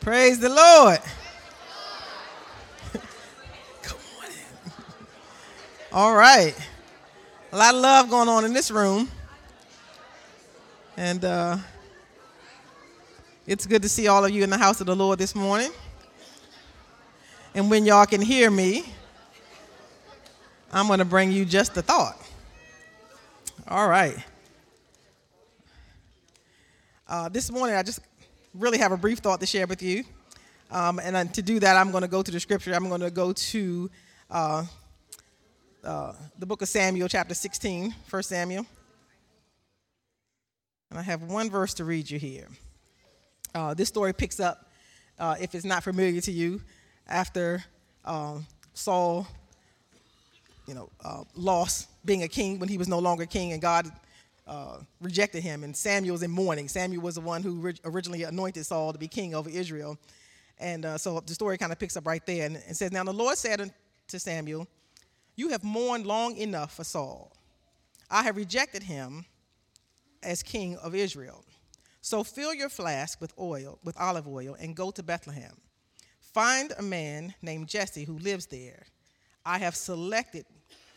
Praise the Lord. Come on in. All right. A lot of love going on in this room. And uh, it's good to see all of you in the house of the Lord this morning. And when y'all can hear me, I'm going to bring you just a thought. All right. Uh, this morning, I just really have a brief thought to share with you. Um, and to do that, I'm going to go to the scripture. I'm going to go to uh, uh, the book of Samuel, chapter 16, 1 Samuel. And I have one verse to read you here. Uh, this story picks up, uh, if it's not familiar to you, after um, Saul, you know, uh, lost being a king when he was no longer king, and God uh, rejected him, and Samuel was in mourning. Samuel was the one who originally anointed Saul to be king over Israel. And uh, so the story kind of picks up right there and, and says, Now the Lord said to Samuel, You have mourned long enough for Saul. I have rejected him as king of Israel. So fill your flask with oil, with olive oil, and go to Bethlehem. Find a man named Jesse who lives there. I have selected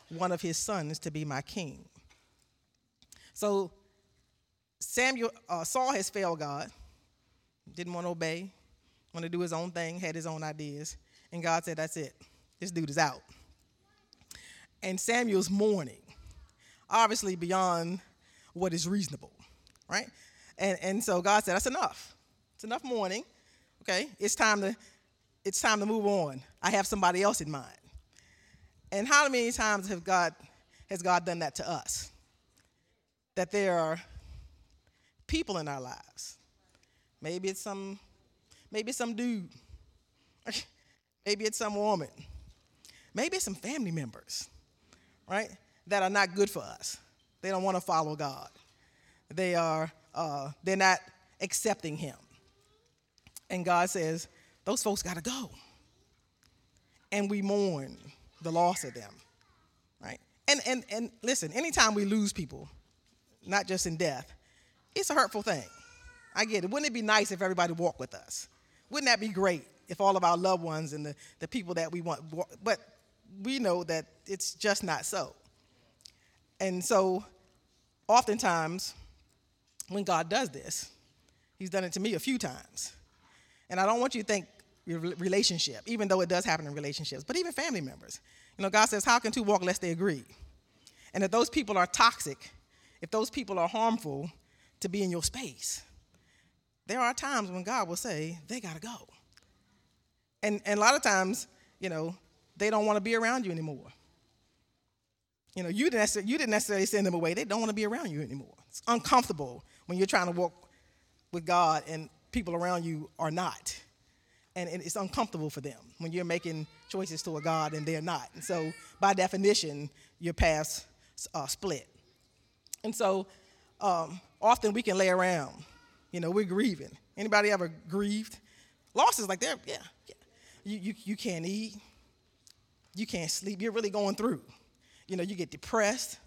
one of his sons to be my king. So Samuel, uh, Saul has failed God, didn't want to obey, want to do his own thing, had his own ideas, and God said, "That's it. This dude is out." And Samuel's mourning, obviously beyond what is reasonable, right? And and so God said, "That's enough. It's enough mourning. Okay, it's time to it's time to move on. I have somebody else in mind." And how many times have God has God done that to us? That there are people in our lives. Maybe it's some, maybe it's some dude. maybe it's some woman. Maybe it's some family members, right? That are not good for us. They don't want to follow God. They are, uh, they're not accepting Him. And God says, those folks got to go. And we mourn the loss of them, right? And, and, and listen, anytime we lose people, not just in death, it's a hurtful thing. I get it. Wouldn't it be nice if everybody walked with us? Wouldn't that be great if all of our loved ones and the, the people that we want, but we know that it's just not so. And so, oftentimes, when God does this, He's done it to me a few times. And I don't want you to think relationship, even though it does happen in relationships, but even family members. You know, God says, How can two walk lest they agree? And if those people are toxic, if those people are harmful to be in your space, there are times when God will say, they got to go. And, and a lot of times, you know, they don't want to be around you anymore. You know, you didn't, necessarily, you didn't necessarily send them away. They don't want to be around you anymore. It's uncomfortable when you're trying to walk with God and people around you are not. And, it's uncomfortable for them when you're making choices toward God and they're not. And so, by definition, your paths uh, split. And so um, often we can lay around, you know, we're grieving. Anybody ever grieved? Losses like that, yeah, yeah. You, you, you can't eat, you can't sleep, you're really going through. You know, you get depressed.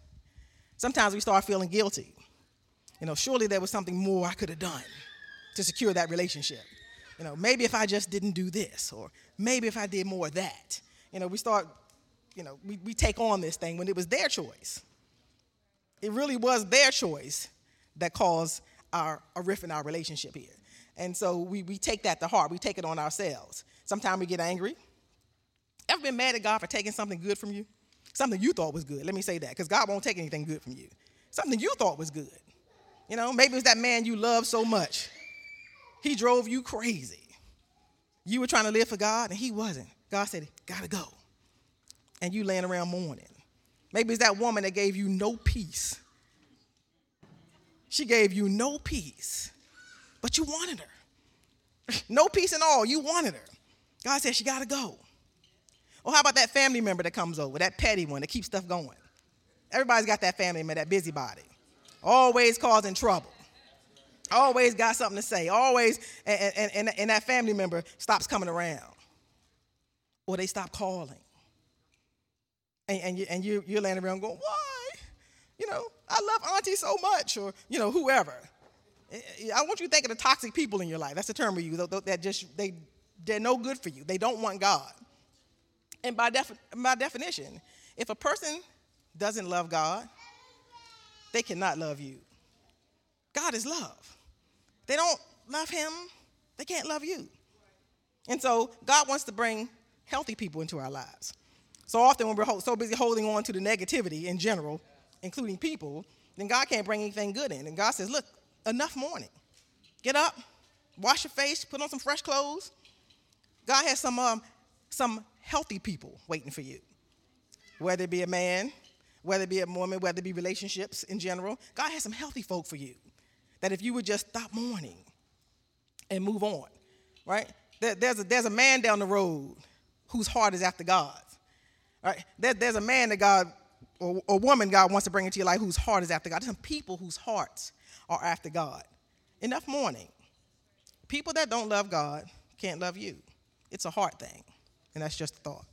Sometimes we start feeling guilty. You know, surely there was something more I could have done to secure that relationship. You know, maybe if I just didn't do this, or maybe if I did more of that. You know, we start, you know, we, we take on this thing when it was their choice. It really was their choice that caused our, a rift in our relationship here. And so we, we take that to heart. We take it on ourselves. Sometimes we get angry. Ever been mad at God for taking something good from you? Something you thought was good. Let me say that, because God won't take anything good from you. Something you thought was good. You know, maybe it was that man you loved so much. He drove you crazy. You were trying to live for God, and he wasn't. God said, gotta go. And you laying around mourning. Maybe it's that woman that gave you no peace. She gave you no peace, but you wanted her. no peace at all. You wanted her. God said she got to go. Or how about that family member that comes over, that petty one that keeps stuff going? Everybody's got that family member, that busybody, always causing trouble. Always got something to say. Always, and, and, and, and that family member stops coming around. Or they stop calling and, and, you, and you, you're laying around going, why? You know, I love auntie so much, or, you know, whoever. Eh, eh, I want you to think of the toxic people in your life. That's the term we use. That just they they're no good for you. They don't want God. And by, defi- by definition, if a person doesn't love God, they cannot love you. God is love. They don't love Him, they can't love you. And so God wants to bring healthy people into our lives. So often when we're so busy holding on to the negativity in general, including people, then God can't bring anything good in. And God says, look, enough mourning. Get up, wash your face, put on some fresh clothes. God has some, um, some healthy people waiting for you, whether it be a man, whether it be a woman, whether it be relationships in general. God has some healthy folk for you that if you would just stop mourning and move on, right? there's, a, there's a man down the road whose heart is after God. Right? There, there's a man that God, or a woman God wants to bring into your life whose heart is after God. There's some people whose hearts are after God. Enough mourning. People that don't love God can't love you. It's a heart thing, and that's just a thought.